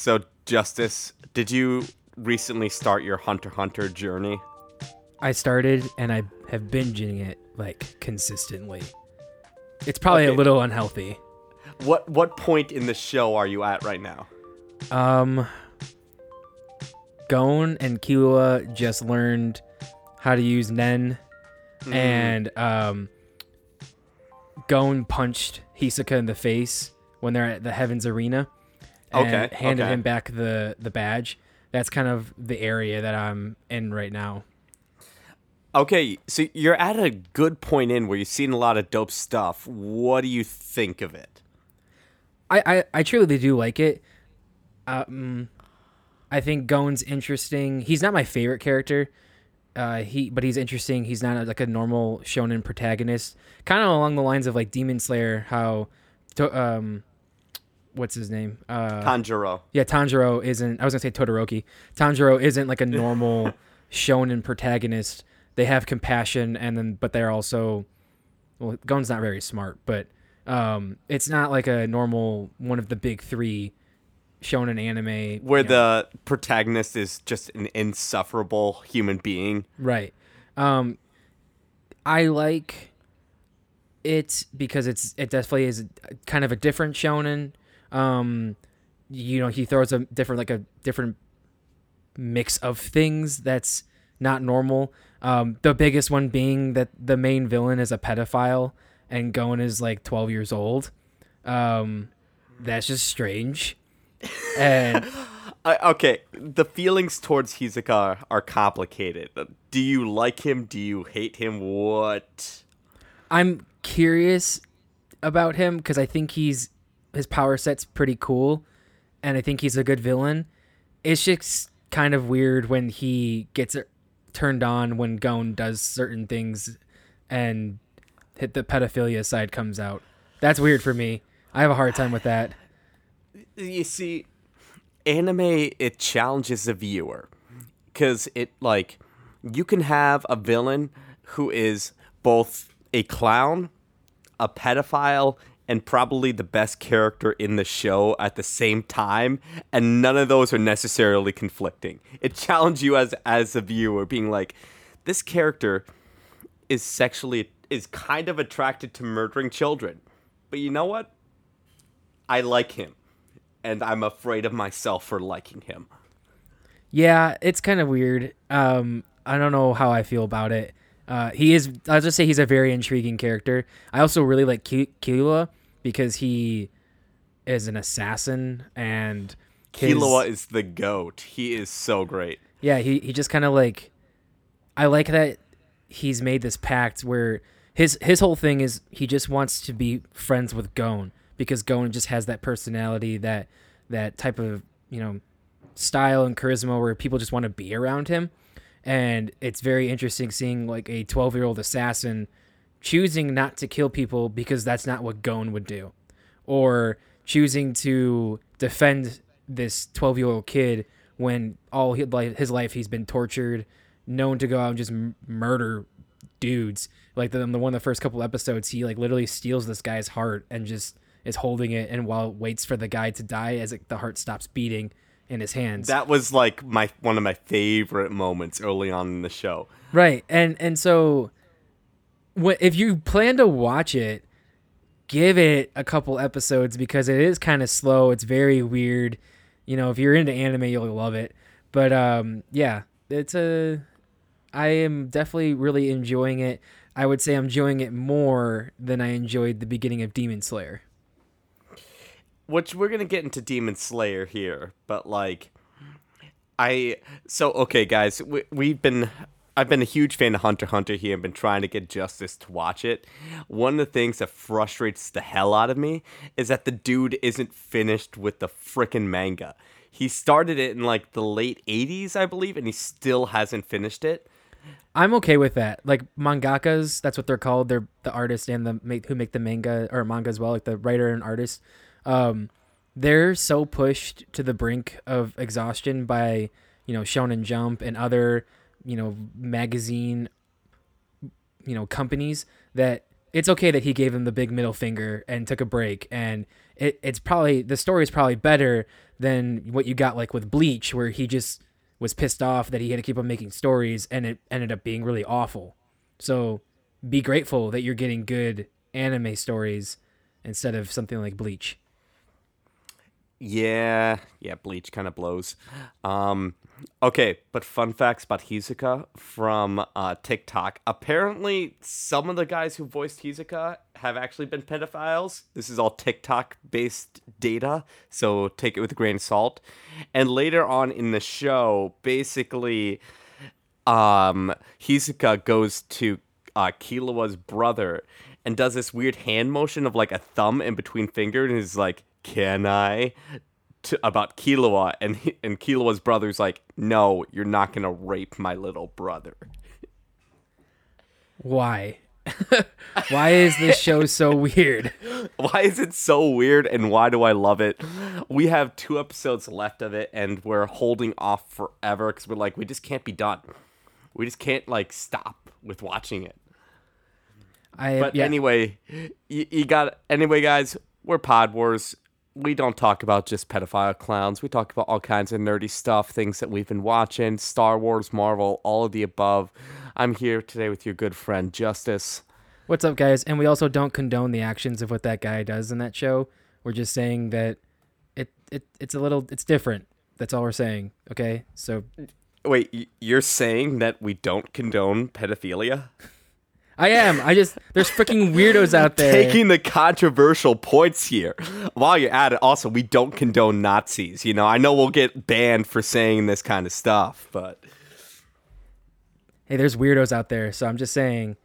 So, Justice, did you recently start your Hunter Hunter journey? I started and I have binging it like consistently. It's probably a little unhealthy. What what point in the show are you at right now? Um, Gon and Killua just learned how to use Nen, Hmm. and um, Gon punched Hisoka in the face when they're at the Heavens Arena. And Okay, handed okay. him back the the badge. That's kind of the area that I'm in right now. Okay, so you're at a good point in where you've seen a lot of dope stuff. What do you think of it? I, I, I truly do like it. Um, I think Gon's interesting. He's not my favorite character. Uh, he but he's interesting. He's not like a normal shonen protagonist. Kind of along the lines of like Demon Slayer. How, to, um, what's his name? Uh, Tanjiro. yeah, Tanjiro isn't. I was gonna say Todoroki. Tanjiro isn't like a normal shonen protagonist. They have compassion, and then but they're also, well, Gon's not very smart, but um, it's not like a normal one of the big three shonen anime. Where you know. the protagonist is just an insufferable human being. Right. Um I like it because it's it definitely is kind of a different shonen. Um you know, he throws a different like a different mix of things that's not normal. Um the biggest one being that the main villain is a pedophile and Gon is like 12 years old. Um that's just strange. And I, okay, the feelings towards Hisoka are, are complicated. Do you like him? Do you hate him? What? I'm curious about him because I think he's his power set's pretty cool, and I think he's a good villain. It's just kind of weird when he gets uh, turned on when Gon does certain things, and hit the pedophilia side comes out. That's weird for me. I have a hard time with that. You see, anime it challenges the viewer because it like you can have a villain who is both a clown, a pedophile, and probably the best character in the show at the same time, and none of those are necessarily conflicting. It challenges you as as a viewer, being like, this character is sexually is kind of attracted to murdering children, but you know what? I like him, and I'm afraid of myself for liking him. Yeah, it's kind of weird. Um, I don't know how I feel about it. Uh, he is. I'll just say he's a very intriguing character. I also really like Killua because he is an assassin and his- Killua is the goat. He is so great. Yeah, he he just kind of like. I like that he's made this pact where his his whole thing is he just wants to be friends with Gon because Gon just has that personality that that type of you know style and charisma where people just want to be around him and it's very interesting seeing like a 12 year old assassin choosing not to kill people because that's not what Gon would do. Or choosing to defend this 12 year old kid when all his life, he's been tortured known to go out and just murder dudes. Like the, the one of the first couple episodes he like literally steals this guy's heart and just is holding it and while waits for the guy to die as it, the heart stops beating in his hands. That was like my one of my favorite moments early on in the show. Right, and and so, if you plan to watch it, give it a couple episodes because it is kind of slow. It's very weird. You know, if you're into anime, you'll love it. But um, yeah, it's a. I am definitely really enjoying it. I would say I'm enjoying it more than I enjoyed the beginning of Demon Slayer. Which we're gonna get into Demon Slayer here, but like, I so okay, guys. We, we've been. I've been a huge fan of Hunter Hunter here and been trying to get Justice to watch it. One of the things that frustrates the hell out of me is that the dude isn't finished with the frickin' manga. He started it in like the late 80s, I believe, and he still hasn't finished it. I'm okay with that. Like mangakas, that's what they're called. They're the artist and the make who make the manga or manga as well, like the writer and artist. Um, they're so pushed to the brink of exhaustion by you know Shonen Jump and other you know magazine you know companies that it's okay that he gave him the big middle finger and took a break. And it, it's probably the story is probably better than what you got like with bleach where he just was pissed off that he had to keep on making stories and it ended up being really awful. So be grateful that you're getting good anime stories instead of something like bleach. Yeah, yeah, Bleach kind of blows. Um, okay, but fun facts about Hisoka from uh, TikTok. Apparently, some of the guys who voiced Hisoka have actually been pedophiles. This is all TikTok based data, so take it with a grain of salt. And later on in the show, basically, um, Hisoka goes to uh, Killua's brother and does this weird hand motion of like a thumb in between fingers and is like, "Can I?" To, about Killua and he, and Killua's brother's like, "No, you're not gonna rape my little brother." why why is this show so weird Why is it so weird and why do I love it? We have two episodes left of it and we're holding off forever because we're like, we just can't be done. We just can't like stop with watching it. i But yeah. anyway, you, you got anyway, guys. We're Pod Wars. We don't talk about just pedophile clowns. We talk about all kinds of nerdy stuff, things that we've been watching, Star Wars, Marvel, all of the above. I'm here today with your good friend Justice. What's up, guys? And we also don't condone the actions of what that guy does in that show. We're just saying that it, it it's a little it's different. That's all we're saying. Okay, so Wait, you're saying that we don't condone pedophilia? I am. I just there's freaking weirdos out there. Taking the controversial points here. While you're at it, also, we don't condone Nazis. You know, I know we'll get banned for saying this kind of stuff, but hey, there's weirdos out there. So I'm just saying,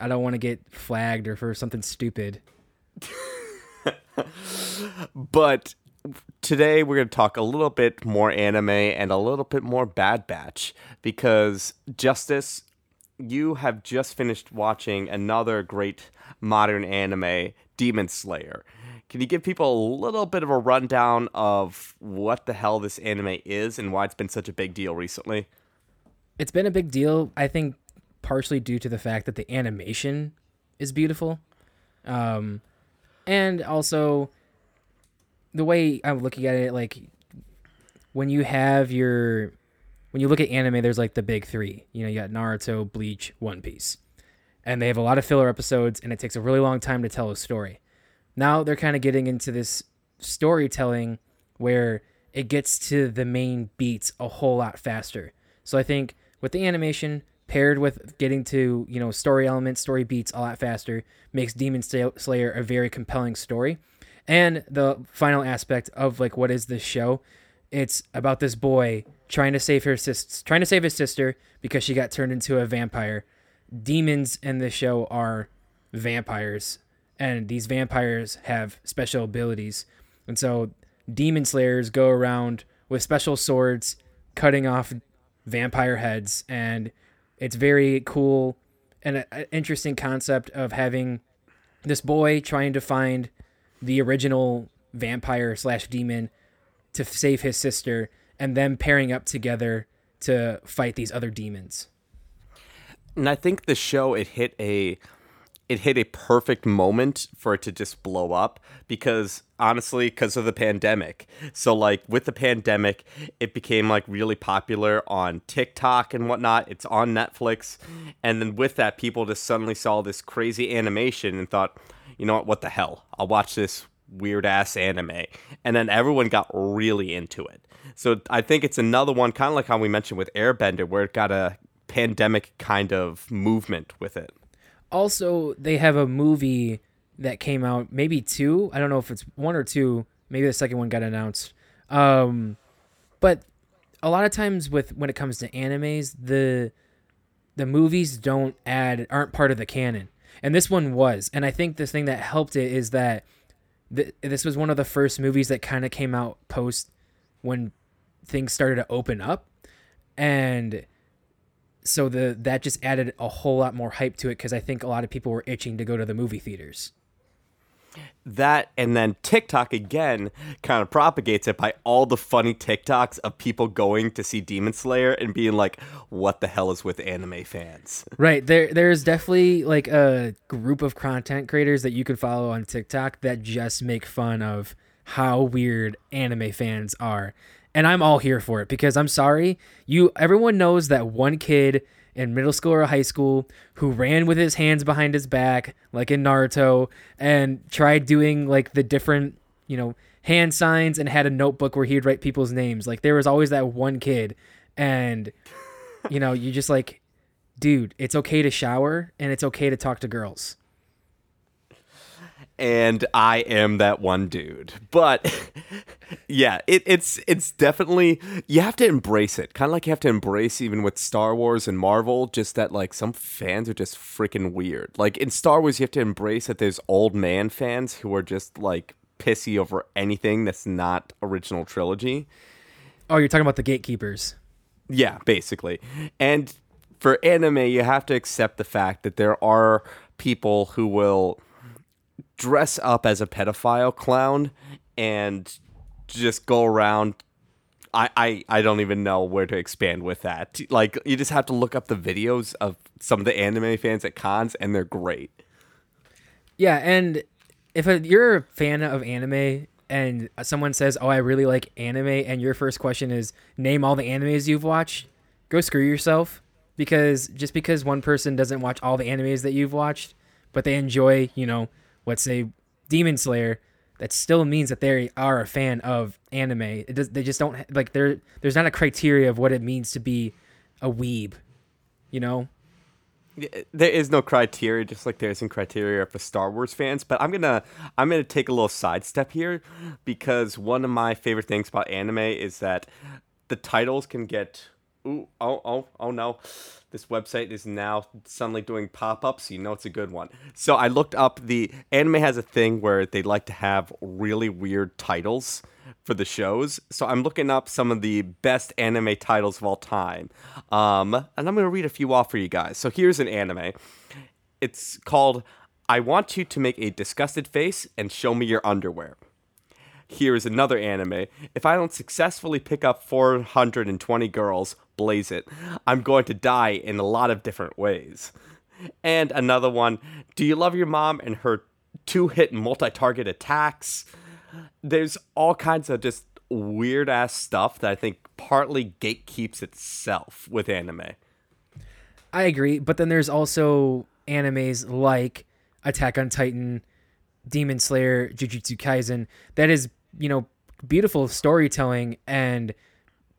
I don't want to get flagged or for something stupid. But today we're going to talk a little bit more anime and a little bit more Bad Batch because Justice, you have just finished watching another great modern anime, Demon Slayer. Can you give people a little bit of a rundown of what the hell this anime is and why it's been such a big deal recently? It's been a big deal. I think partially due to the fact that the animation is beautiful, um, and also the way I'm looking at it, like when you have your when you look at anime, there's like the big three. You know, you got Naruto, Bleach, One Piece, and they have a lot of filler episodes, and it takes a really long time to tell a story. Now they're kind of getting into this storytelling where it gets to the main beats a whole lot faster. So I think with the animation paired with getting to you know story elements, story beats a lot faster, makes Demon Slayer a very compelling story. And the final aspect of like what is this show? It's about this boy trying to save her sis- trying to save his sister because she got turned into a vampire. Demons in this show are vampires, and these vampires have special abilities. And so demon slayers go around with special swords cutting off vampire heads and it's very cool and an interesting concept of having this boy trying to find the original vampire slash demon to save his sister and them pairing up together to fight these other demons. And I think the show it hit a it hit a perfect moment for it to just blow up because honestly because of the pandemic. So like with the pandemic it became like really popular on tiktok and whatnot. It's on netflix. And then with that people just suddenly saw this crazy animation and thought you know what? What the hell? I'll watch this weird ass anime. And then everyone got really into it so i think it's another one kind of like how we mentioned with airbender where it got a pandemic kind of movement with it. Also they have a movie that came out maybe two i don't know if it's one or two maybe the second one got announced. Um but a lot of times with when it comes to animes the the movies don't add aren't part of the canon. And this one was and i think the thing that helped it is that th- this was one of the first movies that kind of came out post when things started to open up and so the that just added a whole lot more hype to it because I think a lot of people were itching to go to the movie theaters. that and then TikTok again kind of propagates it by all the funny TikToks of people going to see Demon Slayer and being like, "What the hell is with anime fans?" Right. There there's definitely like a group of content creators that you can follow on TikTok that just make fun of how weird anime fans are. And I'm all here for it because I'm sorry, you everyone knows that one kid in middle school or high school who ran with his hands behind his back like in Naruto and tried doing like the different, you know, hand signs and had a notebook where he'd write people's names. Like there was always that one kid and you know, you just like dude, it's okay to shower and it's okay to talk to girls. And I am that one dude. But yeah, it, it's it's definitely you have to embrace it. Kind of like you have to embrace even with Star Wars and Marvel, just that like some fans are just freaking weird. Like in Star Wars, you have to embrace that there's old man fans who are just like pissy over anything that's not original trilogy. Oh, you're talking about the gatekeepers. Yeah, basically. And for anime, you have to accept the fact that there are people who will dress up as a pedophile clown and just go around I, I, I don't even know where to expand with that. Like you just have to look up the videos of some of the anime fans at cons and they're great. Yeah, and if a, you're a fan of anime and someone says, "Oh, I really like anime," and your first question is, "Name all the animes you've watched," go screw yourself. Because just because one person doesn't watch all the animes that you've watched, but they enjoy, you know, let's say Demon Slayer, that still means that they are a fan of anime. It does, they just don't like there. There's not a criteria of what it means to be a weeb, you know. Eh, there is no criteria, just like there isn't criteria for Star Wars fans. But I'm gonna I'm gonna take a little sidestep here because one of my favorite things about anime is that the titles can get ooh oh oh oh no. This website is now suddenly doing pop-ups. You know it's a good one. So i looked up the anime has a thing where they like to have really weird titles for the shows. So i'm looking up some of the best anime titles of all time. Um, and i'm going to read a few off for you guys. So here's an anime. It's called i want you to make a disgusted face and show me your underwear here is another anime. If I don't successfully pick up 420 girls, blaze it. I'm going to die in a lot of different ways. And another one. Do you love your mom and her two hit multi target attacks? There's all kinds of just weird ass stuff that I think partly gatekeeps itself with anime. I agree, but then there's also animes like Attack on Titan, Demon Slayer, Jujutsu Kaisen that is you know, beautiful storytelling and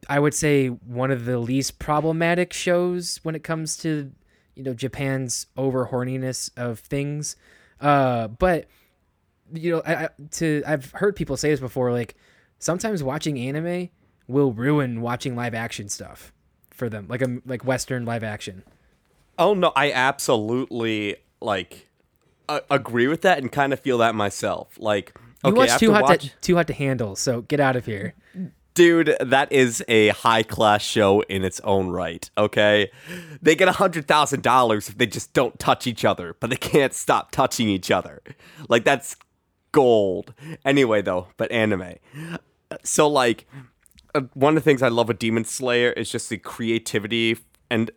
I would say one of the least problematic shows when it comes to you know Japan's over horniness of things. Uh, but you know, I, I, to I've heard people say this before. Like sometimes watching anime will ruin watching live action stuff for them, like a like Western live action. Oh no, I absolutely like uh, agree with that and kind of feel that myself. Like you okay, watch too hot watch... to too hot to handle, so get out of here. Dude, that is a high class show in its own right. Okay, they get a hundred thousand dollars if they just don't touch each other, but they can't stop touching each other. Like that's gold. Anyway, though, but anime. So like, uh, one of the things I love with Demon Slayer is just the creativity and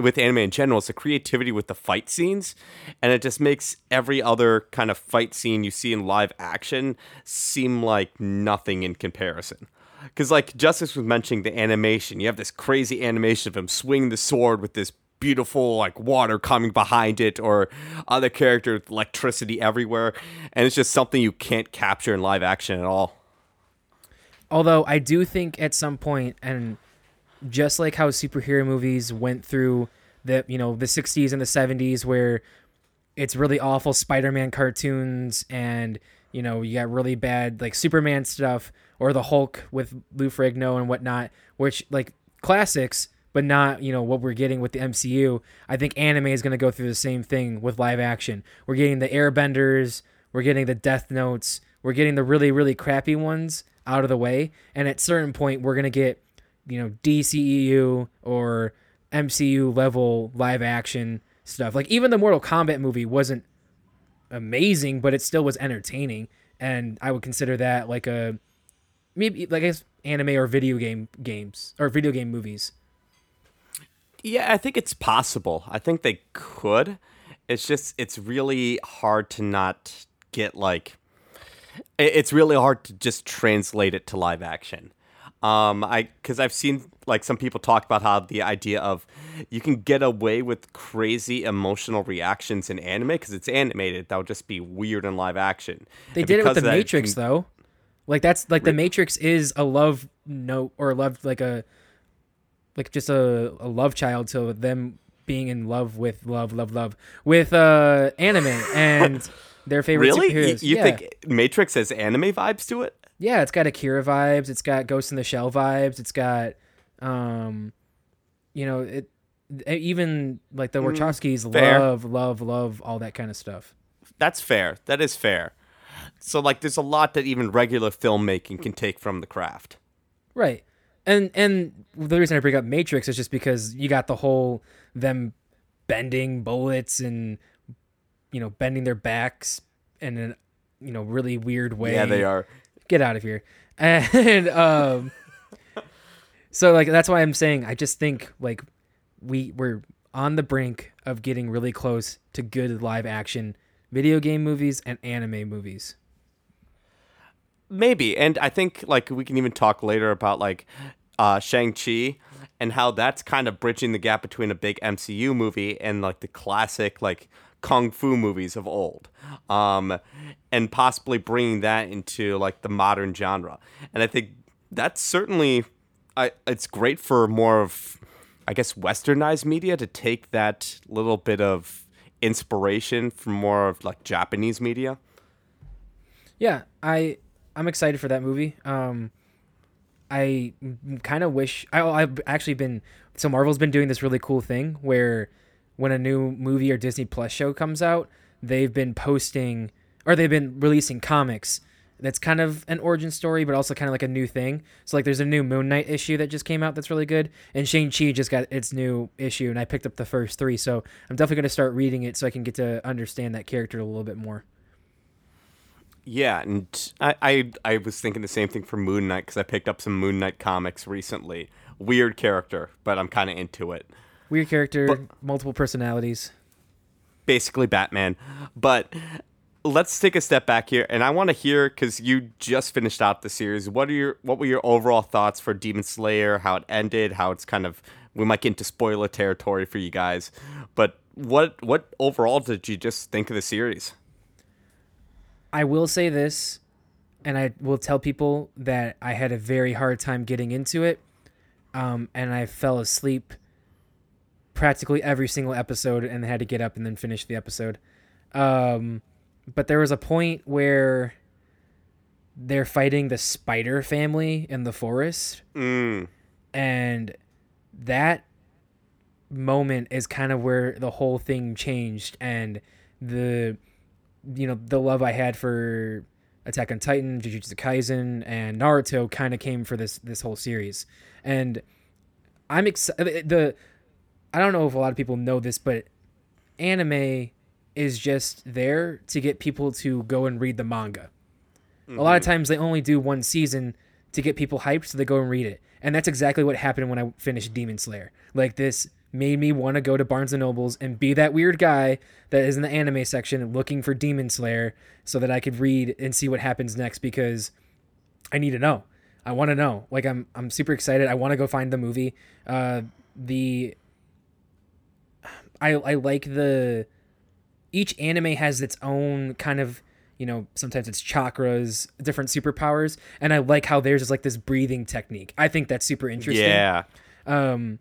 with anime in general it's the creativity with the fight scenes and it just makes every other kind of fight scene you see in live action seem like nothing in comparison. Because like justice was mentioning the animation. You have this crazy animation of him swinging the sword with this beautiful like water coming behind it or other character electricity everywhere and it's just something you can't capture in live action at all. Although i do think at some point and just like how superhero movies went through the you know the 60s and the 70s where it's really awful Spider-Man cartoons and you know you got really bad like Superman stuff or the Hulk with Lou Ferrigno and whatnot, which like classics, but not you know what we're getting with the MCU. I think anime is going to go through the same thing with live action. We're getting the Airbenders, we're getting the Death Notes, we're getting the really really crappy ones out of the way, and at certain point we're going to get you know DCEU or MCU level live action stuff. Like even the Mortal Kombat movie wasn't amazing, but it still was entertaining, and I would consider that like a maybe like I guess anime or video game games or video game movies. Yeah, I think it's possible. I think they could. It's just it's really hard to not get like it's really hard to just translate it to live action. Um, I because I've seen like some people talk about how the idea of you can get away with crazy emotional reactions in anime because it's animated. That would just be weird in live action. They And did it with the that, Matrix can- though. Like that's like the Matrix is a love note or a love like a like just a, a love child to them being in love with love love love with uh anime and their favorite Really, you, superheroes. you yeah. think Matrix has anime vibes to it? Yeah, it's got Akira vibes. It's got Ghost in the Shell vibes. It's got, um, you know, it even like the Wachowskis Mm, love, love, love all that kind of stuff. That's fair. That is fair. So like there's a lot that even regular filmmaking can take from the craft. Right. And and the reason I bring up Matrix is just because you got the whole them bending bullets and you know bending their backs in a you know really weird way. Yeah, they are. get out of here. And um so like that's why I'm saying I just think like we we're on the brink of getting really close to good live action video game movies and anime movies. Maybe. And I think like we can even talk later about like uh Shang-Chi and how that's kind of bridging the gap between a big MCU movie and like the classic like kung fu movies of old. Um and possibly bringing that into like the modern genre. And I think that's certainly I it's great for more of I guess westernized media to take that little bit of inspiration from more of like Japanese media. Yeah, I I'm excited for that movie. Um I kind of wish I I've actually been so Marvel's been doing this really cool thing where when a new movie or Disney Plus show comes out, they've been posting or they've been releasing comics that's kind of an origin story, but also kind of like a new thing. So like, there's a new Moon Knight issue that just came out that's really good, and Shang Chi just got its new issue, and I picked up the first three, so I'm definitely gonna start reading it so I can get to understand that character a little bit more. Yeah, and I, I I was thinking the same thing for Moon Knight because I picked up some Moon Knight comics recently. Weird character, but I'm kind of into it. Weird character, multiple personalities. Basically Batman. But let's take a step back here, and I want to hear because you just finished out the series. What are your what were your overall thoughts for Demon Slayer? How it ended? How it's kind of we might get into spoiler territory for you guys, but what what overall did you just think of the series? I will say this, and I will tell people that I had a very hard time getting into it, um, and I fell asleep practically every single episode and had to get up and then finish the episode. Um, but there was a point where they're fighting the spider family in the forest, Mm, and that moment is kind of where the whole thing changed and the you know the love I had for Attack on Titan, Jujutsu Kaisen, and Naruto kind of came for this this whole series, and I'm excited. The I don't know if a lot of people know this, but anime is just there to get people to go and read the manga. A lot of times they only do one season to get people hyped, so they go and read it, and that's exactly what happened when I finished Demon Slayer. Like this made me want to go to Barnes and Nobles and be that weird guy that is in the anime section looking for Demon Slayer so that I could read and see what happens next because I need to know. I want to know. Like I'm I'm super excited. I want to go find the movie. Uh the I I like the each anime has its own kind of you know sometimes it's chakras different superpowers and i like how theirs is like this breathing technique i think that's super interesting yeah. um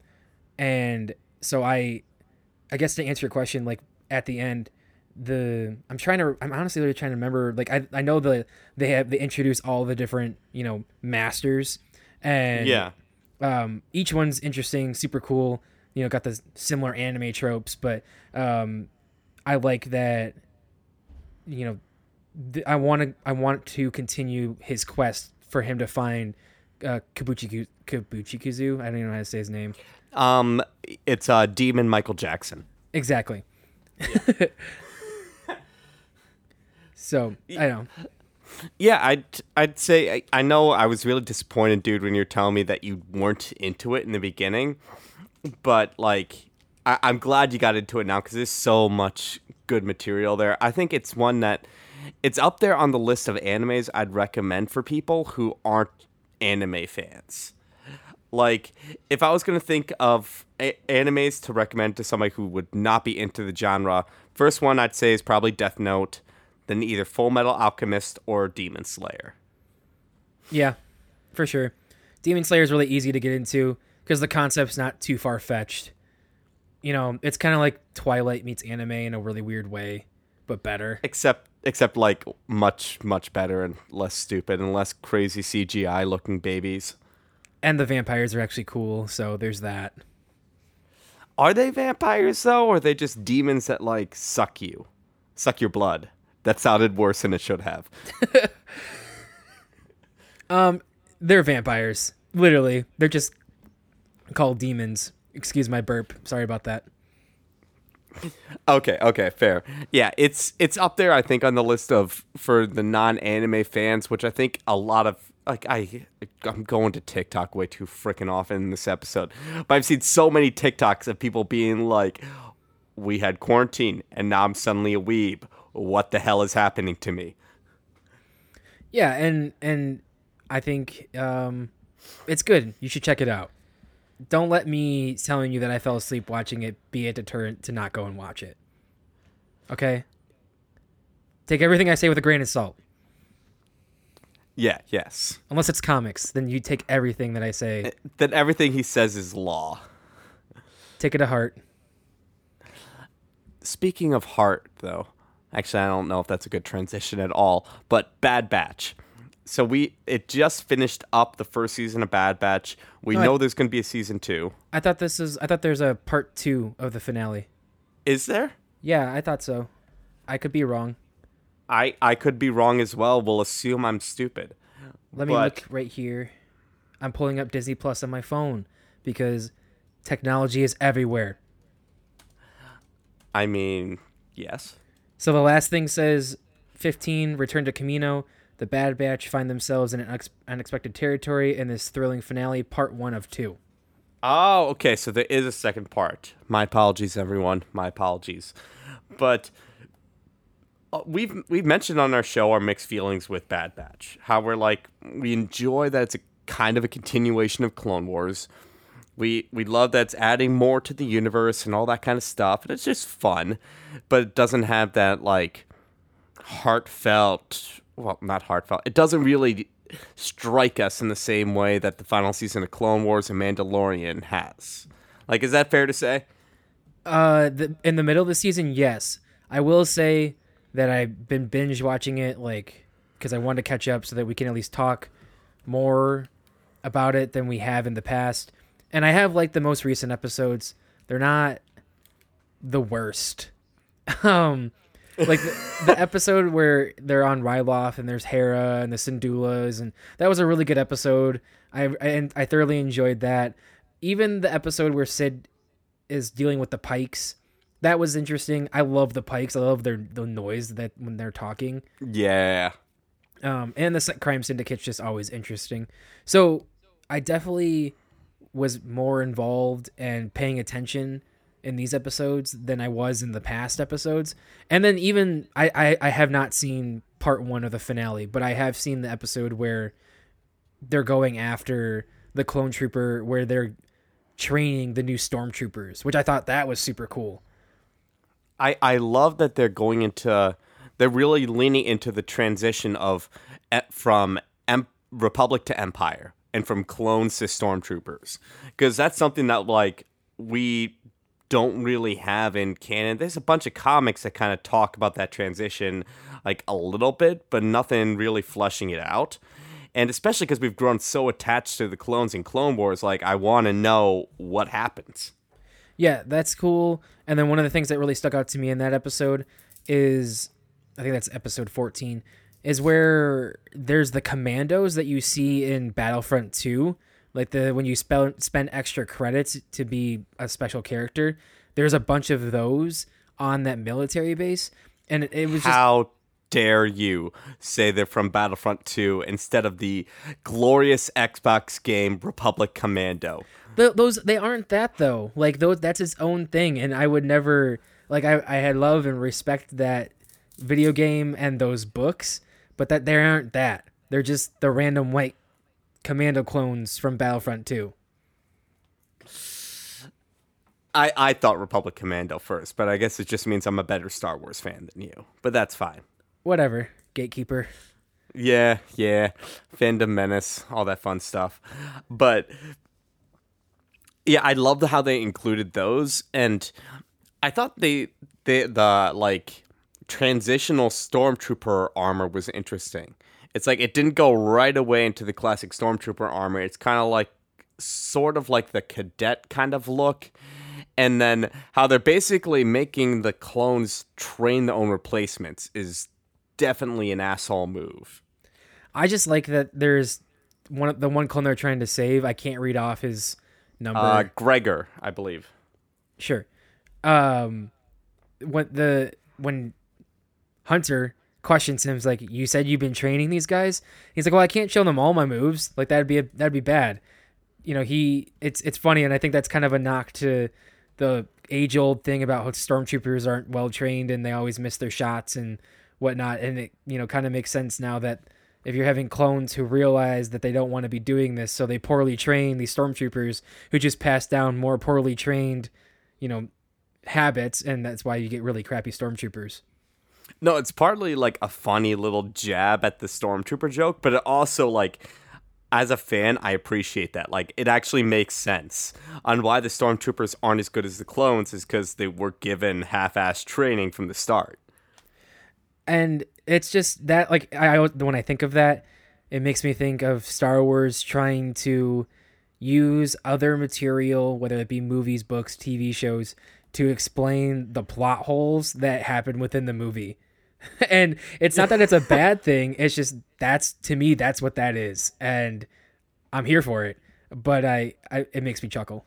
and so i i guess to answer your question like at the end the i'm trying to i'm honestly really trying to remember like i, I know the they have they introduce all the different you know masters and Yeah. um each one's interesting super cool you know got the similar anime tropes but um i like that you know th- i want to i want to continue his quest for him to find uh kabuchi kabuchi kuzu i don't even know how to say his name Um, it's uh, Demon Michael Jackson. exactly So I know. Yeah, I'd I'd say I, I know I was really disappointed, dude, when you're telling me that you weren't into it in the beginning, but like I, I'm glad you got into it now because there's so much good material there. I think it's one that it's up there on the list of animes I'd recommend for people who aren't anime fans. Like, if I was gonna think of a- animes to recommend to somebody who would not be into the genre, first one I'd say is probably Death Note, then either Full Metal Alchemist or Demon Slayer. Yeah, for sure. Demon Slayer is really easy to get into because the concept's not too far fetched. You know, it's kind of like Twilight meets anime in a really weird way, but better. Except, except like much, much better and less stupid and less crazy CGI looking babies. And the vampires are actually cool, so there's that. Are they vampires though, or are they just demons that like suck you, suck your blood? That sounded worse than it should have. Um, they're vampires. Literally. They're just called demons. Excuse my burp. Sorry about that. Okay, okay, fair. Yeah, it's it's up there. I think on the list of for the non-anime fans, which I think a lot of like I I'm going to TikTok way too freaking often in this episode, but I've seen so many TikToks of people being like, "We had quarantine, and now I'm suddenly a weeb. What the hell is happening to me?" Yeah, and and I think um, it's good. You should check it out. Don't let me telling you that I fell asleep watching it be a deterrent to not go and watch it. Okay? Take everything I say with a grain of salt. Yeah, yes. Unless it's comics, then you take everything that I say, eh, That everything he says is law. take it to heart. Speaking of heart, though, actually, I don't know if that's a good transition at all. But Bad Batch. So we it just finished up the first season of Bad Batch. We I- know there's going to be a season two. I thought this is I thought there's a part 2 of the finale. Is there? Yeah, I thought so. I could be wrong. I I could be wrong as well. We'll assume I'm stupid. Let me But- look right here. I'm pulling up Disney Plus on my phone because technology is everywhere. I mean, yes. So the last thing says 15 return to Kamino. The Bad Batch find themselves in an unex- unexpected territory in this thrilling finale, part one of two. Oh, okay. So there is a second part. My apologies, everyone. My apologies. But uh, we've we've mentioned on our show our mixed feelings with Bad Batch. How we're like we enjoy that it's a kind of a continuation of Clone Wars. We we love that it's adding more to the universe and all that kind of stuff. And it's just fun, but it doesn't have that like heartfelt. Well, not heartfelt. It doesn't really strike us in the same way that the final season of Clone Wars and Mandalorian has. Like, is that fair to say? Uh, the, in the middle of the season, yes. I will say that I've been binge watching it, like, because I wanted to catch up so that we can at least talk more about it than we have in the past. And I have, like, the most recent episodes. They're not the worst. um, like the, the episode where they're on Ryloth and there's Hera and the Syndulas, and that was a really good episode. I, I and I thoroughly enjoyed that. Even the episode where Cid is dealing with the Pikes, that was interesting. I love the Pikes. I love their the noise that when they're talking. Yeah. Um, and the crime syndicate's just always interesting. So I definitely was more involved and paying attention in these episodes than I was in the past episodes. And then even I, I, I have not seen part one of the finale, but I have seen the episode where they're going after the clone trooper where they're training the new stormtroopers, which I thought that was super cool. I, I love that they're going into they're really leaning into the transition of from em, republic to empire and from clones to stormtroopers because that's something that like we don't really have in canon. There's a bunch of comics that kind of talk about that transition like a little bit but nothing really fleshing it out. And especially because we've grown so attached to the clones in clone wars like i want to know what happens. Yeah, that's cool. And then one of the things that really stuck out to me in that episode is I think that's episode 14 is where there's the commandos that you see in Battlefront 2, like the when you spell, spend extra credits to be a special character. There's a bunch of those on that military base and it, it was just how dare you say they're from Battlefront 2 instead of the glorious Xbox game Republic Commando? Th- those they aren't that though. Like those that's its own thing, and I would never like I I had love and respect that video game and those books, but that they aren't that. They're just the random white commando clones from Battlefront 2. I, I thought Republic Commando first, but I guess it just means I'm a better Star Wars fan than you. But that's fine. Whatever, gatekeeper. Yeah, yeah. Fandom Menace, all that fun stuff. But yeah, I loved how they included those and I thought they they the like transitional stormtrooper armor was interesting. It's like it didn't go right away into the classic stormtrooper armor. It's kind of like sort of like the cadet kind of look. And then how they're basically making the clones train their own replacements is definitely an asshole move. I just like that there's one of the one clone they're trying to save. I can't read off his number. Uh, Gregor, I believe. Sure. Um, when the when Hunter questions him, he's like, "You said you've been training these guys." He's like, "Well, I can't show them all my moves. Like that'd be a, that'd be bad." You know, he it's it's funny, and I think that's kind of a knock to the age old thing about how stormtroopers aren't well trained and they always miss their shots and whatnot. And it you know kind of makes sense now that if you're having clones who realize that they don't want to be doing this, so they poorly train these stormtroopers who just pass down more poorly trained, you know, habits, and that's why you get really crappy stormtroopers. No, it's partly like a funny little jab at the stormtrooper joke, but it also like as a fan, I appreciate that. Like it actually makes sense on why the stormtroopers aren't as good as the clones is because they were given half-assed training from the start. And it's just that like I when I think of that, it makes me think of Star Wars trying to use other material, whether it be movies, books, TV shows, to explain the plot holes that happen within the movie. and it's not that it's a bad thing, it's just that's to me that's what that is. And I'm here for it. But I, I it makes me chuckle.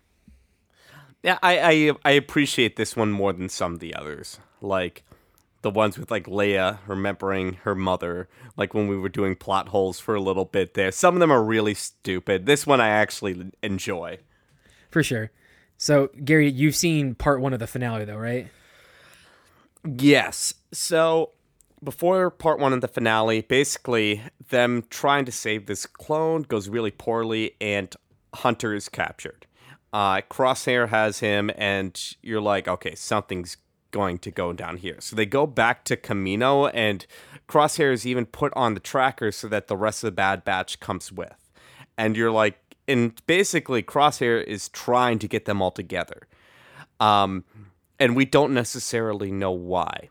Yeah, I, I I appreciate this one more than some of the others. Like the ones with like Leia remembering her mother, like when we were doing plot holes for a little bit there. Some of them are really stupid. This one I actually enjoy. For sure. So, Gary, you've seen part one of the finale, though, right? Yes. So, before part one of the finale, basically, them trying to save this clone goes really poorly, and Hunter is captured. Uh, Crosshair has him, and you're like, okay, something's going to go down here. So they go back to Kamino, and Crosshair is even put on the tracker so that the rest of the Bad Batch comes with. And you're like, and basically Crosshair is trying to get them all together. Um, and we don't necessarily know why.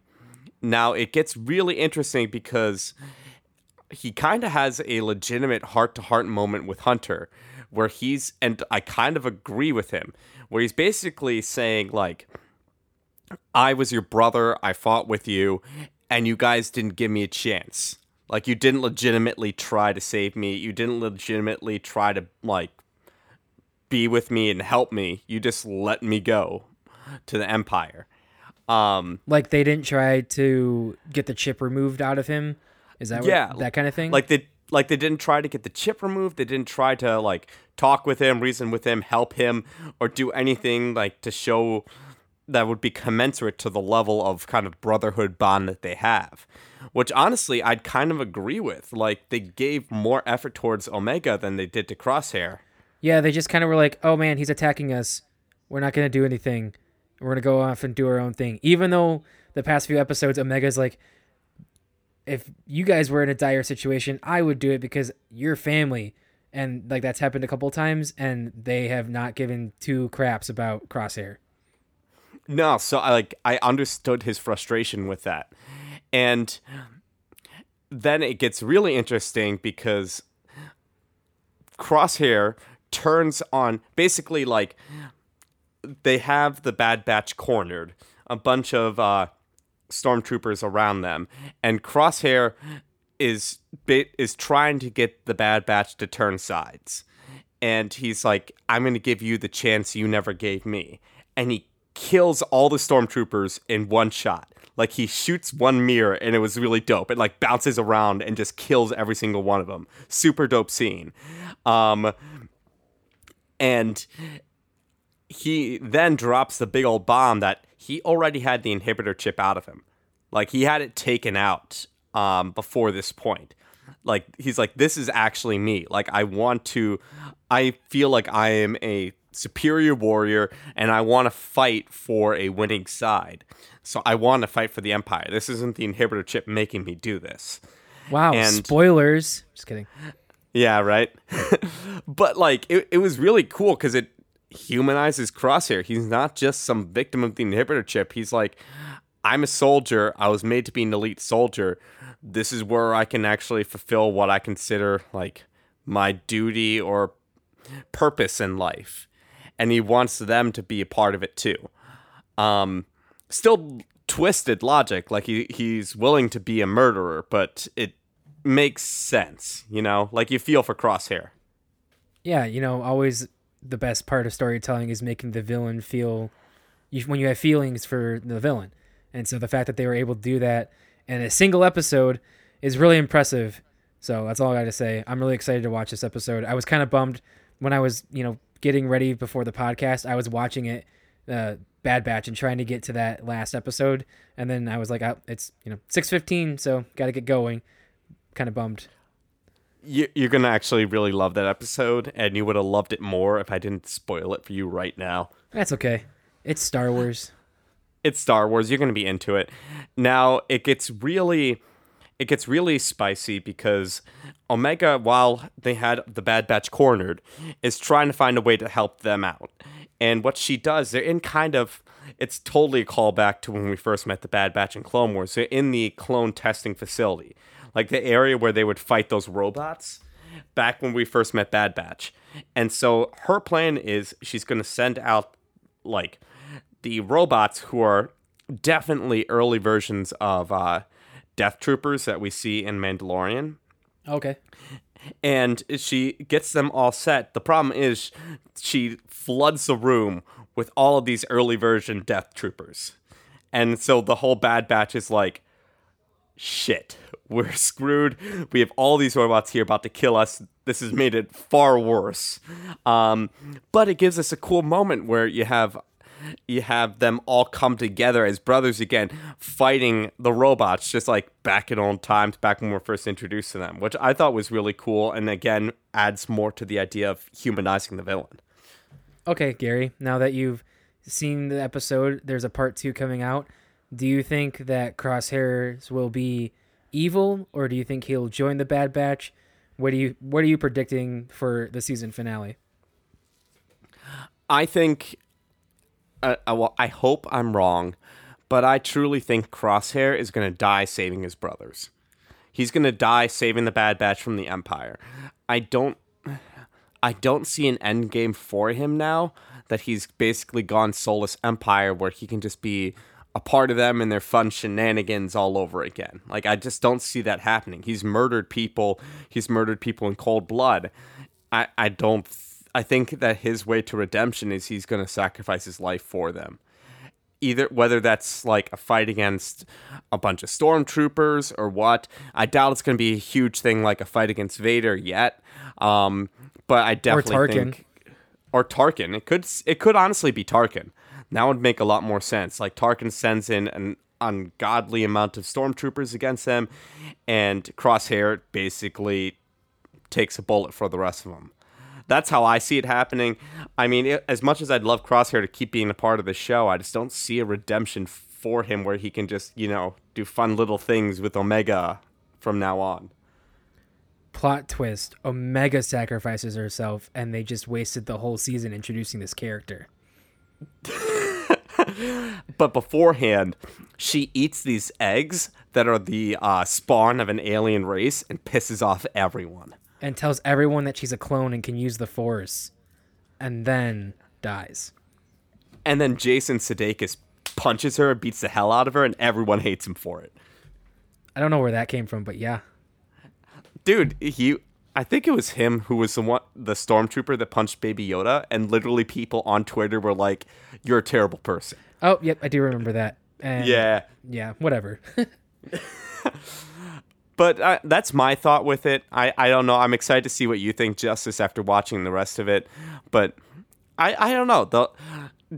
Now it gets really interesting because he kind of has a legitimate heart to heart moment with Hunter where he's and I kind of agree with him where he's basically saying like I was your brother, I fought with you and you guys didn't give me a chance. Like you didn't legitimately try to save me. You didn't legitimately try to like be with me and help me. You just let me go to the empire. Um like they didn't try to get the chip removed out of him. Is that yeah, what, that kind of thing? Like they like they didn't try to get the chip removed. They didn't try to like talk with him, reason with him, help him, or do anything like to show that would be commensurate to the level of kind of brotherhood bond that they have. Which honestly, I'd kind of agree with. Like they gave more effort towards Omega than they did to Crosshair. Yeah, they just kind of were like, "Oh man, he's attacking us. We're not gonna do anything. We're gonna go off and do our own thing." Even though the past few episodes, Omega's like, "If you guys were in a dire situation, I would do it because you're family." And like that's happened a couple times, and they have not given two craps about Crosshair. No, so I like I understood his frustration with that. And then it gets really interesting because Crosshair turns on basically like they have the Bad Batch cornered, a bunch of uh, stormtroopers around them, and Crosshair is is trying to get the Bad Batch to turn sides. And he's like, "I'm going to give you the chance you never gave me," and he kills all the stormtroopers in one shot. Like he shoots one mirror and it was really dope. It like bounces around and just kills every single one of them. Super dope scene. Um, and he then drops the big old bomb that he already had the inhibitor chip out of him. Like he had it taken out um, before this point. Like he's like, this is actually me. Like I want to, I feel like I am a superior warrior and I want to fight for a winning side. So I want to fight for the empire. This isn't the inhibitor chip making me do this. Wow, And- spoilers. Just kidding. Yeah, right. but like it, it was really cool because it humanizes Crosshair. He's not just some victim of the inhibitor chip. He's like, I'm a soldier. I was made to be an elite soldier. This is where I can actually fulfill what I consider like my duty or purpose in life. And he wants them to be a part of it too. Um still twisted logic, like he, he's willing to be a murderer, but it makes sense, you know? Like you feel for Crosshair. Yeah, you know, always the best part of storytelling is making the villain feel you, when you have feelings for the villain. And so the fact that they were able to do that in a single episode is really impressive. So that's all I got to say. I'm really excited to watch this episode. I was kind of bummed when I was, you know, getting ready before the podcast. I was watching it, uh, Bad Batch, and trying to get to that last episode, and then I was like, oh, it's you know 6:15, so got to get going. Kind of bummed. You, you're gonna actually really love that episode, and you would have loved it more if I didn't spoil it for you right now. That's okay. It's Star Wars. It's Star Wars. You're gonna be into it. Now it gets really, it gets really spicy because Omega, while they had the Bad Batch cornered, is trying to find a way to help them out. And what she does, they're in kind of, it's totally a callback to when we first met the Bad Batch in Clone Wars. They're in the clone testing facility, like the area where they would fight those robots back when we first met Bad Batch. And so her plan is she's going to send out like the robots who are definitely early versions of uh, Death Troopers that we see in Mandalorian. Okay. And she gets them all set. The problem is she floods the room with all of these early version Death Troopers. And so the whole Bad Batch is like, shit, we're screwed. We have all these robots here about to kill us. This has made it far worse. Um, but it gives us a cool moment where you have you have them all come together as brothers again, fighting the robots, just like back in old times, back when we were first introduced to them, which I thought was really cool, and again adds more to the idea of humanizing the villain. Okay, Gary. Now that you've seen the episode, there's a part two coming out. Do you think that Crosshairs will be evil, or do you think he'll join the Bad Batch? What do you What are you predicting for the season finale? I think, uh, uh, well, I hope I'm wrong, but I truly think Crosshair is going to die saving his brothers. He's going to die saving the Bad Batch from the Empire. I don't, I don't see an end game for him now that he's basically gone soulless Empire where he can just be a part of them and their fun shenanigans all over again. Like I just don't see that happening. He's murdered people. He's murdered people in cold blood. I I don't I think that his way to redemption is he's going to sacrifice his life for them. Either whether that's like a fight against a bunch of stormtroopers or what, I doubt it's going to be a huge thing like a fight against Vader yet. Um, but I definitely Tarkin. think or Tarkin. It could it could honestly be Tarkin. That would make a lot more sense. Like Tarkin sends in an ungodly amount of stormtroopers against them, and Crosshair basically takes a bullet for the rest of them. That's how I see it happening. I mean, it, as much as I'd love Crosshair to keep being a part of the show, I just don't see a redemption for him where he can just, you know, do fun little things with Omega from now on. Plot twist: Omega sacrifices herself, and they just wasted the whole season introducing this character. But beforehand, she eats these eggs that are the uh, spawn of an alien race and pisses off everyone. and tells everyone that she's a clone and can use the force and then dies And then Jason Sudeikis punches her, beats the hell out of her, and everyone hates him for it. i don't know where that came from but yeah Dude, he I think it was him who was the one the stormtrooper that punched Baby Yoda, and literally people on Twitter were like, You're a terrible person. oh yep i do remember that And Yeah. yeah, whatever. But uh, that's my thought with it. I, I don't know. I'm excited to see what you think, Justice, after watching the rest of it. But I, I don't know. The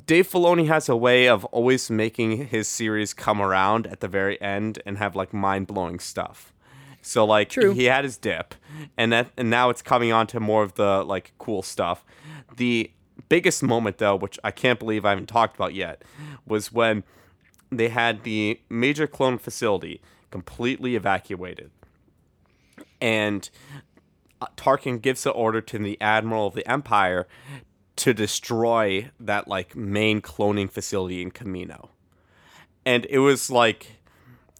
Dave Filoni has a way of always making his series come around at the very end and have like mind blowing stuff. So like True. he had his dip, and that and now it's coming on to more of the like cool stuff. The biggest moment though, which I can't believe I haven't talked about yet, was when they had the major clone facility completely evacuated. And uh, Tarkin gives the order to the admiral of the Empire to destroy that like main cloning facility in Kamino. And it was like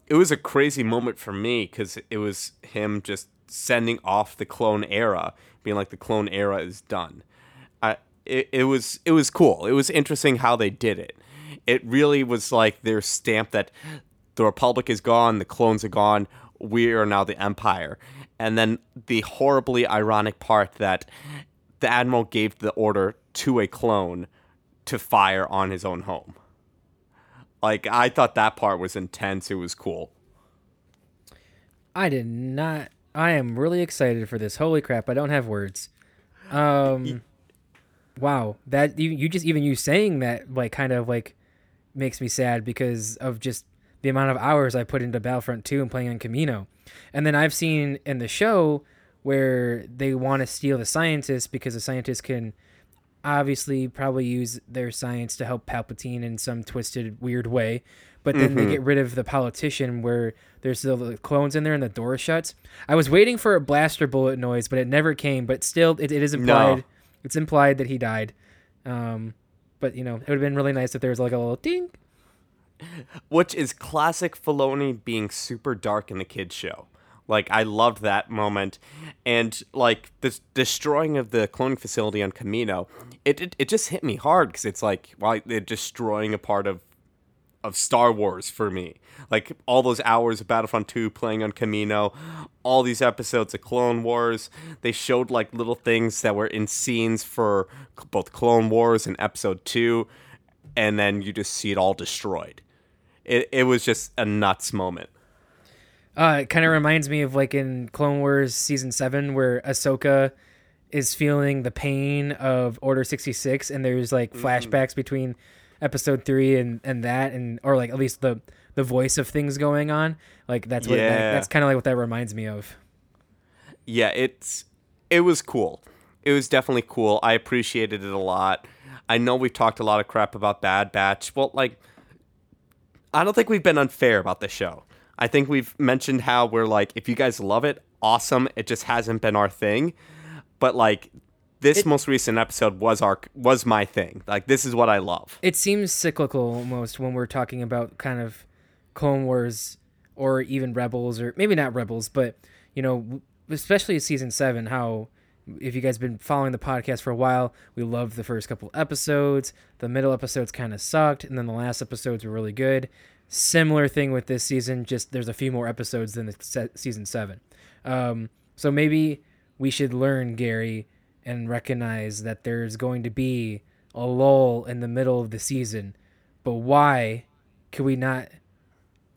it was a crazy moment for me cuz it was him just sending off the clone era, being like the clone era is done. I it, it was it was cool. It was interesting how they did it. It really was like their stamp that the Republic is gone, the clones are gone, we are now the Empire. And then the horribly ironic part that the Admiral gave the order to a clone to fire on his own home. Like I thought that part was intense. It was cool. I did not. I am really excited for this. Holy crap! I don't have words. Um, wow. That you you just even you saying that like kind of like makes me sad because of just the amount of hours I put into Battlefront 2 and playing on Kamino. And then I've seen in the show where they want to steal the scientists because the scientists can obviously probably use their science to help Palpatine in some twisted weird way. But then they get rid of the politician where there's still the clones in there and the door shuts. I was waiting for a blaster bullet noise, but it never came. But still, it, it is implied. It's implied that he died. Um, but you know, it would have been really nice if there was like a little ding. Which is classic Filoni being super dark in the kids show. Like I loved that moment, and like the destroying of the cloning facility on Kamino, it it, it just hit me hard because it's like why they're destroying a part of of Star Wars for me. Like all those hours of Battlefront 2 playing on Kamino, all these episodes of Clone Wars, they showed like little things that were in scenes for both Clone Wars and Episode 2, and then you just see it all destroyed. It, it was just a nuts moment. Uh, it kind of reminds me of like in Clone Wars season seven, where Ahsoka is feeling the pain of Order sixty six, and there's like flashbacks between episode three and and that, and or like at least the the voice of things going on. Like that's what Yeah. that's kind of like what that reminds me of. yeah, it's it was cool. It was definitely cool. I appreciated it a lot. I know we've talked a lot of crap about Bad Batch. Well, like I don't think we've been unfair about the show. I think we've mentioned how we're like if you guys love it, awesome. It just hasn't been our thing. But like this most recent episode was our was my thing. Like this is what I love. It seems cyclical almost when we're talking about kind of Clone Wars or even Rebels or maybe not Rebels, but you know, especially season seven. How if you guys have been following the podcast for a while, we loved the first couple episodes. The middle episodes kind of sucked, and then the last episodes were really good. Similar thing with this season, just there's a few more episodes than the se- season seven. Um, so maybe we should learn Gary and recognize that there's going to be a lull in the middle of the season. But why could we not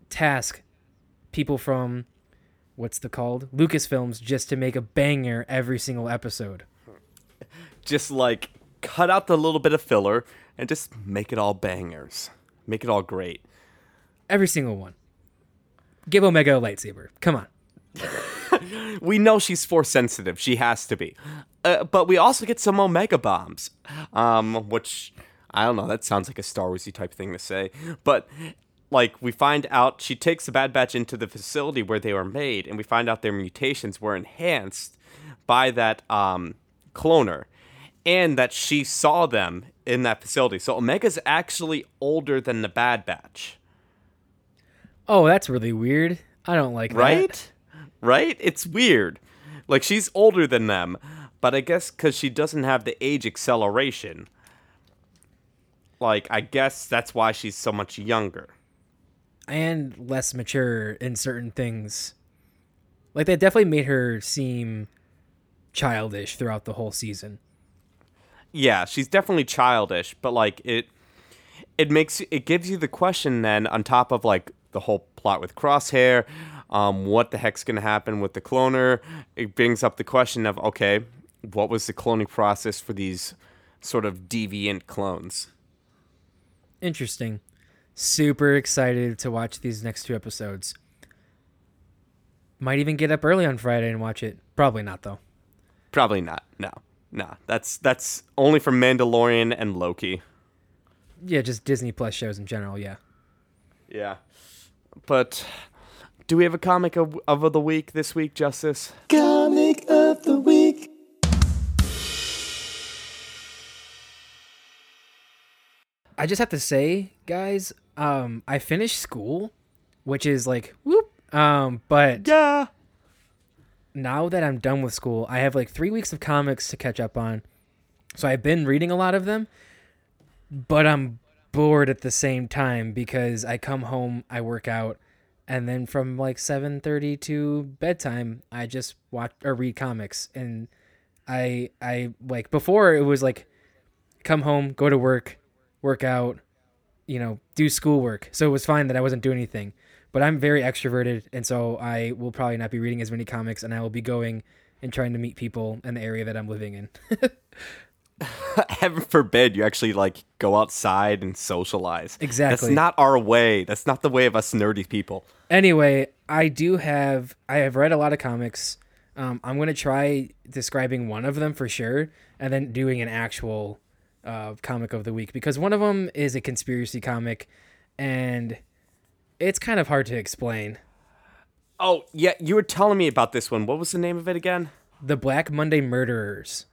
task people from what's the called Lucasfilms just to make a banger every single episode? Just like cut out the little bit of filler and just make it all bangers. Make it all great. Every single one. Give Omega a lightsaber. Come on. we know she's force sensitive. She has to be. Uh, but we also get some Omega bombs, um, which I don't know. That sounds like a Star Warsy type thing to say. But like we find out, she takes the Bad Batch into the facility where they were made, and we find out their mutations were enhanced by that um, cloner, and that she saw them in that facility. So Omega's actually older than the Bad Batch, Oh, that's really weird. I don't like that. right? Right? It's weird. Like she's older than them, but I guess because she doesn't have the age acceleration. Like I guess that's why she's so much younger. And less mature in certain things. Like they definitely made her seem childish throughout the whole season. Yeah, she's definitely childish, but like it, it makes it gives you the question then on top of like the whole plot with Crosshair, um, what the heck's gonna happen with the cloner? It brings up the question of okay, what was the cloning process for these sort of deviant clones? Interesting. Super excited to watch these next two episodes. Might even get up early on Friday and watch it. Probably not though. Probably not. No, no. That's that's only for Mandalorian and Loki. Yeah, just Disney Plus shows in general. Yeah. Yeah, but do we have a comic of, of the week this week, Justice? Comic of the week. I just have to say, guys, um, I finished school, which is like whoop. Um, but Yeah. now that I'm done with school, I have like three weeks of comics to catch up on. So I've been reading a lot of them, but I'm bored at the same time because I come home, I work out, and then from like 7:30 to bedtime, I just watch or read comics. And I I like before it was like come home, go to work, work out, you know, do schoolwork. So it was fine that I wasn't doing anything. But I'm very extroverted, and so I will probably not be reading as many comics, and I will be going and trying to meet people in the area that I'm living in. Heaven forbid you actually like go outside and socialize. Exactly. That's not our way. That's not the way of us nerdy people. anyway, I do have I have read a lot of comics. Um, I'm gonna try describing one of them for sure, and then doing an actual uh, comic of the week because one of them is a conspiracy comic, and it's kind of hard to explain. Oh, yeah, you were telling me about this one. What was the name of it again? The Black Monday Murderers.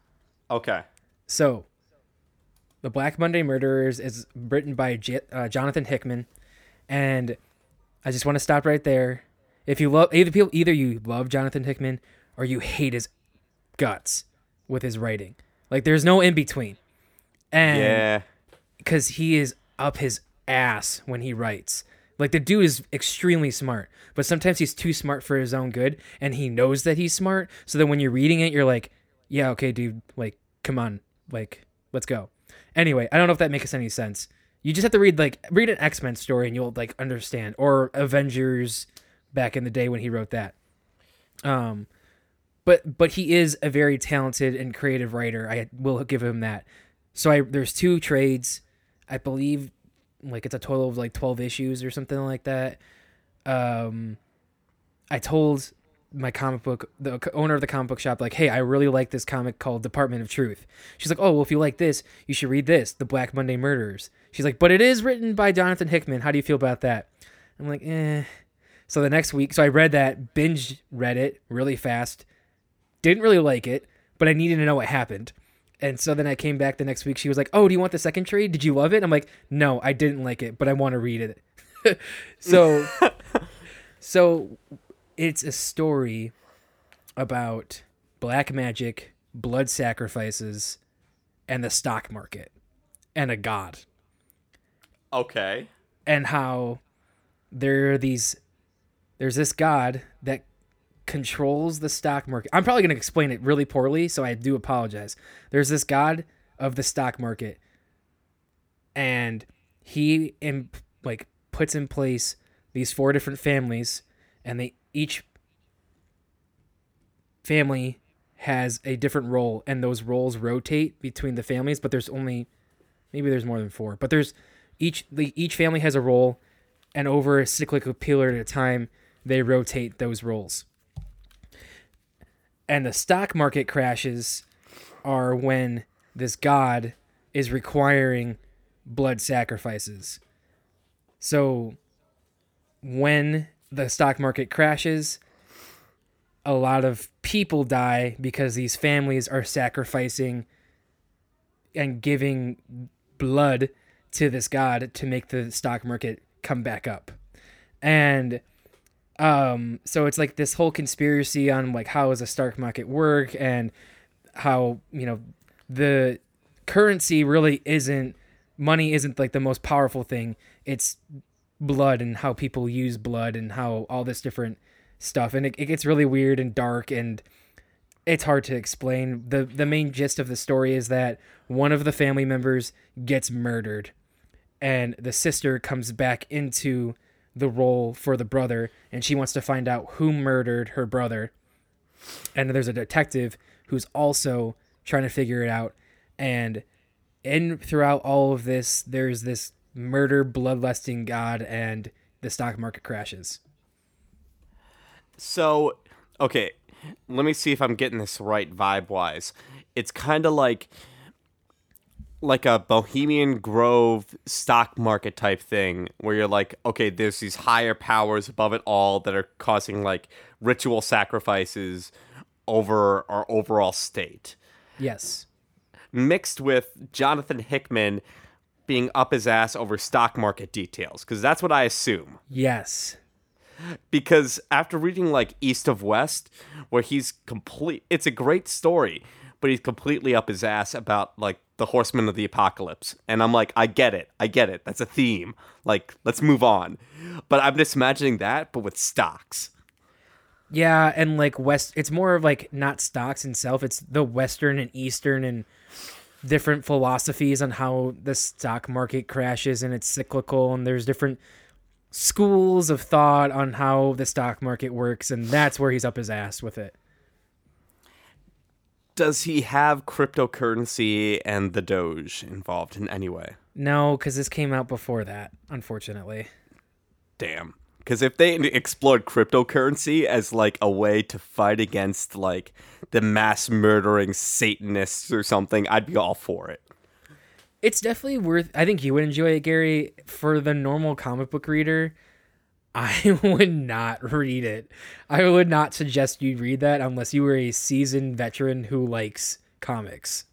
Okay. So, The Black Monday Murderers is written by J- uh, Jonathan Hickman, and I just want to stop right there. If you love either people, either you love Jonathan Hickman or you hate his guts with his writing. Like there's no in between, and Yeah. because he is up his ass when he writes. Like the dude is extremely smart, but sometimes he's too smart for his own good, and he knows that he's smart. So that when you're reading it, you're like, "Yeah, okay, dude. Like, come on, like, let's go." Anyway, I don't know if that makes any sense. You just have to read like read an X Men story, and you'll like understand, or Avengers back in the day when he wrote that. Um, but but he is a very talented and creative writer. I will give him that. So I there's two trades. I believe like it's a total of like 12 issues or something like that. Um I told my comic book the owner of the comic book shop like, "Hey, I really like this comic called Department of Truth." She's like, "Oh, well if you like this, you should read this, The Black Monday murders She's like, "But it is written by Jonathan Hickman. How do you feel about that?" I'm like, "Eh." So the next week, so I read that, binge read it really fast. Didn't really like it, but I needed to know what happened. And so then I came back the next week. She was like, "Oh, do you want the second trade? Did you love it?" I'm like, "No, I didn't like it, but I want to read it." so, so it's a story about black magic, blood sacrifices, and the stock market, and a god, Okay. and how there are these. There's this god that controls the stock market. I'm probably going to explain it really poorly, so I do apologize. There's this god of the stock market and he in, like puts in place these four different families and they each family has a different role and those roles rotate between the families, but there's only maybe there's more than four, but there's each the each family has a role and over a cyclical period a time they rotate those roles and the stock market crashes are when this god is requiring blood sacrifices. So when the stock market crashes, a lot of people die because these families are sacrificing and giving blood to this god to make the stock market come back up. And um so it's like this whole conspiracy on like how does a stock market work and how you know the currency really isn't money isn't like the most powerful thing it's blood and how people use blood and how all this different stuff. And it, it gets really weird and dark and it's hard to explain. The the main gist of the story is that one of the family members gets murdered and the sister comes back into the role for the brother and she wants to find out who murdered her brother. And there's a detective who's also trying to figure it out. And in throughout all of this there's this murder bloodlusting god and the stock market crashes So, okay, let me see if I'm getting this right vibe wise. It's kind of like like a Bohemian Grove stock market type thing where you're like, okay, there's these higher powers above it all that are causing like ritual sacrifices over our overall state. yes Mixed with Jonathan Hickman being up his ass over stock market details because that's what I assume. yes because after reading like East of West, where he's complete, it's a great story, but he's completely up his ass about like the Horsemen of the Apocalypse, and I'm like, I get it, I get it, that's a theme. Like, let's move on. But I'm just imagining that, but with stocks. Yeah, and like West, it's more of like not stocks itself. It's the Western and Eastern and different philosophies on how the stock market crashes and it's cyclical, and there's different schools of thought on how the stock market works, and that's where he's up his ass with it. Does he have cryptocurrency and the Doge involved in any way? No, because this came out before that, unfortunately. Damn. Because if they explored cryptocurrency as like a way to fight against like the mass murdering Satanists or something, I'd be all for it. It's definitely worth. I think you would enjoy it, Gary. For the normal comic book reader, I would not read it. I would not suggest you read that unless you were a seasoned veteran who likes comics.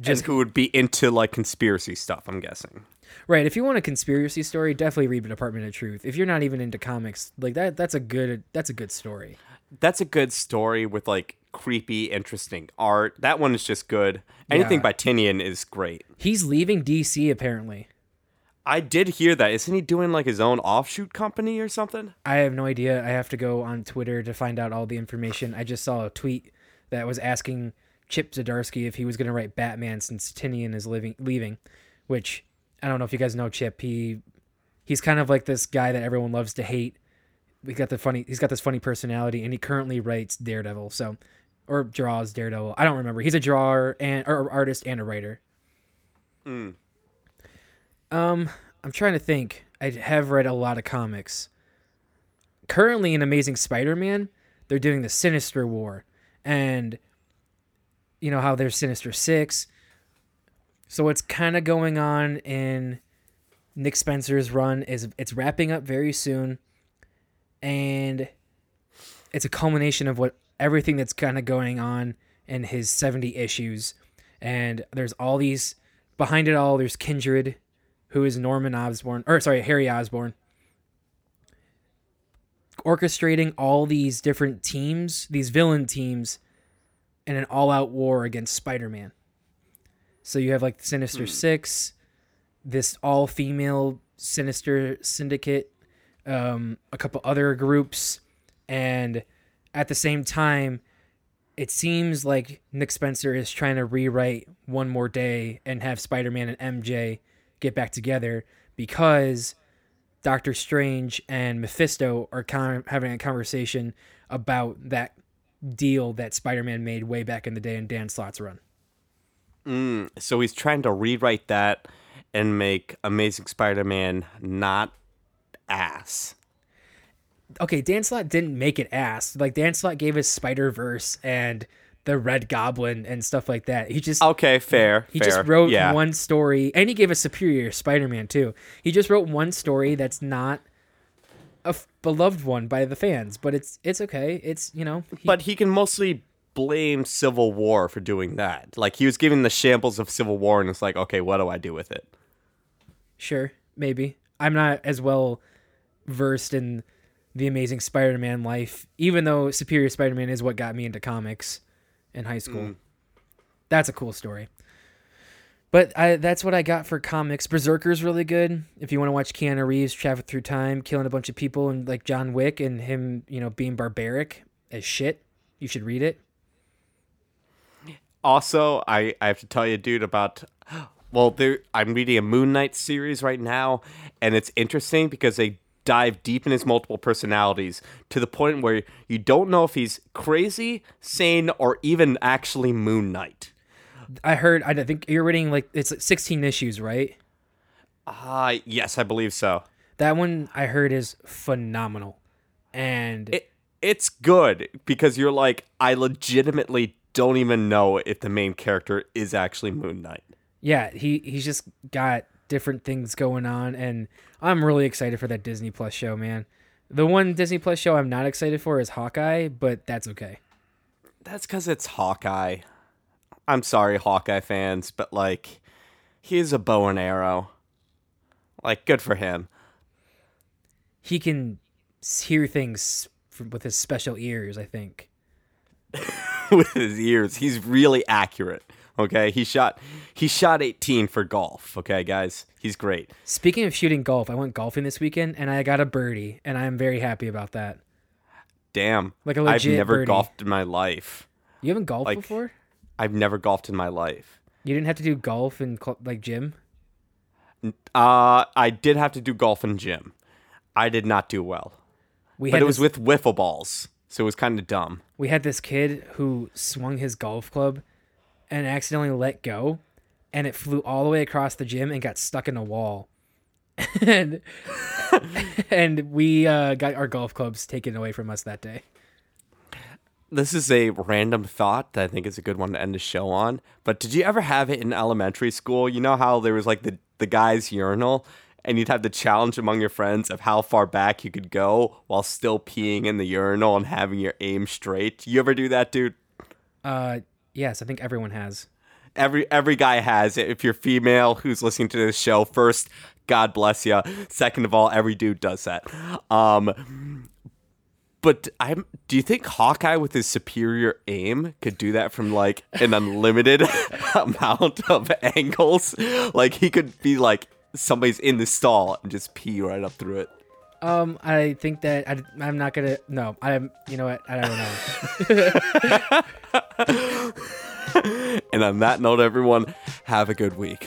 Just who would be into like conspiracy stuff, I'm guessing. Right. If you want a conspiracy story, definitely read the Department of Truth. If you're not even into comics, like that, that's a good. That's a good story. That's a good story with like creepy, interesting art. That one is just good. Anything Yeah. by Tynion is great. He's leaving DC apparently. I did hear that. Isn't he doing like his own offshoot company or something? I have no idea. I have to go on Twitter to find out all the information. I just saw a tweet that was asking Chip Zdarsky if he was going to write Batman since Tynion is living leaving, which I don't know if you guys know Chip. He he's kind of like this guy that everyone loves to hate. We got the funny. He's got this funny personality, and he currently writes Daredevil. So, or draws Daredevil. I don't remember. He's a drawer and or artist and a writer. Um, I'm trying to think. I have read a lot of comics currently in Amazing Spider-Man, they're doing the Sinister War, and you know how there's Sinister Six. So what's kind of going on in Nick Spencer's run is it's wrapping up very soon, and it's a culmination of what everything that's kind of going on in his 70 issues, and there's all these behind it all. There's Kindred, who is Norman Osborn, or sorry, Harry Osborn orchestrating all these different teams, these villain teams, in an all-out war against Spider-Man. So you have like the Sinister Six, this all-female Sinister Syndicate, um, a couple other groups, and at the same time, it seems like Nick Spencer is trying to rewrite One More Day and have Spider-Man and MJ get back together because Doctor Strange and Mephisto are of having a conversation about that deal that Spider-Man made way back in the day in Dan Slott's run. Mm, so he's trying to rewrite that and make Amazing Spider-Man not ass. Okay, Dan Slott didn't make it ass. Like Dan Slott gave us Spider Verse and the Red Goblin and stuff like that. He just Okay, fair. he fair. just wrote yeah. one story, and he gave us Superior Spider-Man too. He just wrote one story that's not a f- beloved one by the fans, but it's it's okay. It's you know, he- But he can mostly blame Civil War for doing that. Like he was giving the shambles of Civil War, and it's like, okay, what do I do with it? Sure, maybe. I'm not as well versed in the Amazing Spider-Man life, even though Superior Spider-Man is what got me into comics in high school. Mm. That's a cool story. But I, that's what I got for comics. Berserker's really good. If you want to watch Keanu Reeves travel through time, killing a bunch of people, and like John Wick and him, you know, being barbaric as shit, you should read it. Also, I, I have to tell you, dude, about well, there I'm reading a Moon Knight series right now, and it's interesting because they dive deep in his multiple personalities to the point where you don't know if he's crazy, sane, or even actually Moon Knight. I heard. I think you're reading like it's like 16 issues, right? Ah, yes, I believe so. That one I heard is phenomenal, and It it's good because you're like, I legitimately don't even know if the main character is actually Moon Knight. yeah, he he's just got different things going on, and I'm really excited for that Disney Plus show, man. The one Disney Plus show I'm not excited for is Hawkeye, but that's okay. That's because it's Hawkeye. I'm sorry, Hawkeye fans, but like, he's a bow and arrow. Like, good for him. He can hear things with his special ears. I think. With his ears, he's really accurate. Okay, he shot he shot 18 for golf. Okay, guys, he's great. Speaking of shooting golf, I went golfing this weekend, and I got a birdie, and I'm very happy about that. Damn, Like a legit I've never birdie. golfed in my life. You haven't golfed Like- before? I've never golfed in my life. You didn't have to do golf in cl- like gym. Uh, I did have to do golf in gym. I did not do well, We but had it was this, with wiffle balls, so it was kind of dumb. we had this kid who swung his golf club and accidentally let go, and it flew all the way across the gym and got stuck in a wall. and and we uh, got our golf clubs taken away from us that day. This is a random thought that I think is a good one to end the show on. But did you ever have it in elementary school? You know how there was like the, the guy's urinal, and you'd have the challenge among your friends of how far back you could go while still peeing in the urinal and having your aim straight. You ever do that, dude? Uh, yes, I think everyone has. Every every guy has it. If you're female who's listening to this show, first, God bless you. Second of all, every dude does that. Um, but I'm. Do you think Hawkeye, with his superior aim, could do that from like an unlimited amount of angles? Like he could be like somebody's in the stall and just pee right up through it. Um, I think that I, I'm not gonna. No, I'm. You know what? I don't know. And on that note, everyone, have a good week.